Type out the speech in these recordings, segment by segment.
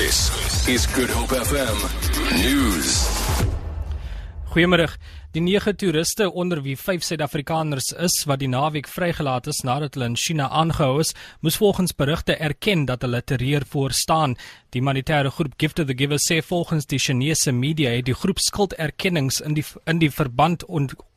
This is Good Hope FM News. Goeiemôre. Die 9 toeriste onder wie 5 Suid-Afrikaners is wat die naweek vrygelaat is nadat hulle in China aangehou is, moes volgens berigte erken dat hulle terreur voor staan. Die humanitêre groep Gift of the Giver sê volgens die Chinese media het die groep skulderkennings in die in die verband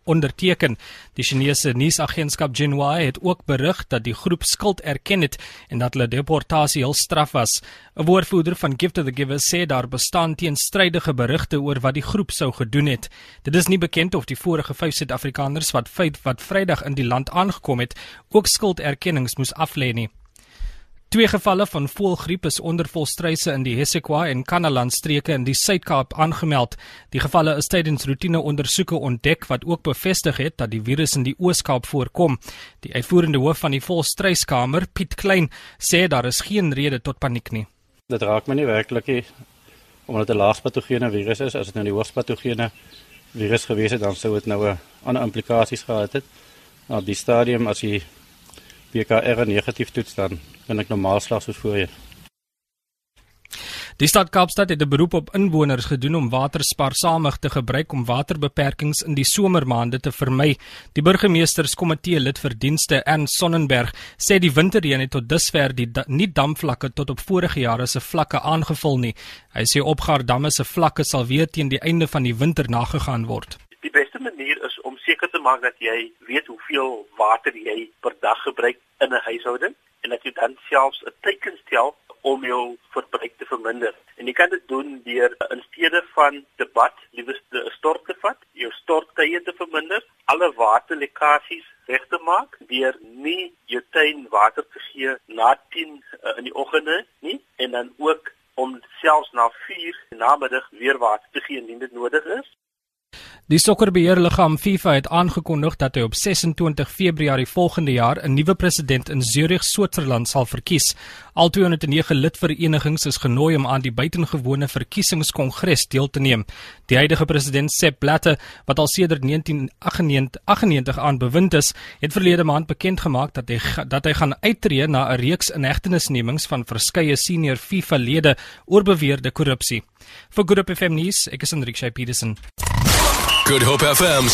onderteken. Die Chinese nuusagentskap Xinhua het ook berig dat die groep skuld erken het en dat hulle deportasie heel straf was. 'n Woordvoerder van Gift of the Giver sê daar bestaan teenstrydige berigte oor wat die groep sou gedoen het. Dit is nie bekend of die vorige 5 Suid-Afrikaners wat feit wat Vrydag in die land aangekom het, ook skulderkennings moes aflê nie. Twee gevalle van voëlgriep is onder volstryse in die Hessequa en Kanaland streke in die Suid-Kaap aangemeld. Die gevalle is tydens roetine-ondersoeke ontdek wat ook bevestig het dat die virus in die Oos-Kaap voorkom. Die uitvoerende hoof van die Volstryskamer, Piet Klein, sê daar is geen rede tot paniek nie. Dit raak my nie werklik nie omdat dit 'n laagpatogene virus is. As dit nou die hoogpatogene virus gewees het, dan sou dit nou 'n ander implikasies gehad het. Op die stadium as jy PCR negatief toets dan kan ek normaal slag soos voorheen. Die stad Kaapstad het 'n beroep op inwoners gedoen om water spaarsamig te gebruik om waterbeperkings in die somermaande te vermy. Die burgemeesterskomitee lid vir dienste Ernst Sonnenberg sê die winterreën het tot dusver die da nie damvlakke tot op vorige jare se vlakke aangevul nie. Hy sê opgaar damme se vlakke sal weer teen die einde van die winter nagegaan word. Die beste manier is om seker te maak dat jy weet hoeveel water jy per dag gebruik in 'n huishouding en dat jy dan selfs 'n teken stel om jou verbruik te verminder. En jy kan dit doen deur in steede van debat liewer 'n stort te vat, jou storttye te verminder, alle waterlekkasies weg te maak deur nie jou tuin water te gee na 10 uh, in die oggende nie en dan ook om selfs na 4 in die namiddag weer water te gee indien dit nodig is. Die sokkerbeheerliggaam FIFA het aangekondig dat hy op 26 Februarie volgende jaar 'n nuwe president in Zurich, Switserland sal verkies. Al 209 lidverenigings is genooi om aan die buitengewone verkiesingskongres deel te neem. Die huidige president Sepp Blatter, wat al sedert 1998 aan bewind is, het verlede maand bekend gemaak dat hy dat hy gaan uittreë na 'n reeks inhegtenisnemings van verskeie senior FIFA-lede oor beweerde korrupsie. Vir Good Hope FM nuus, ek is Enrique Petersen. Good Hope FM's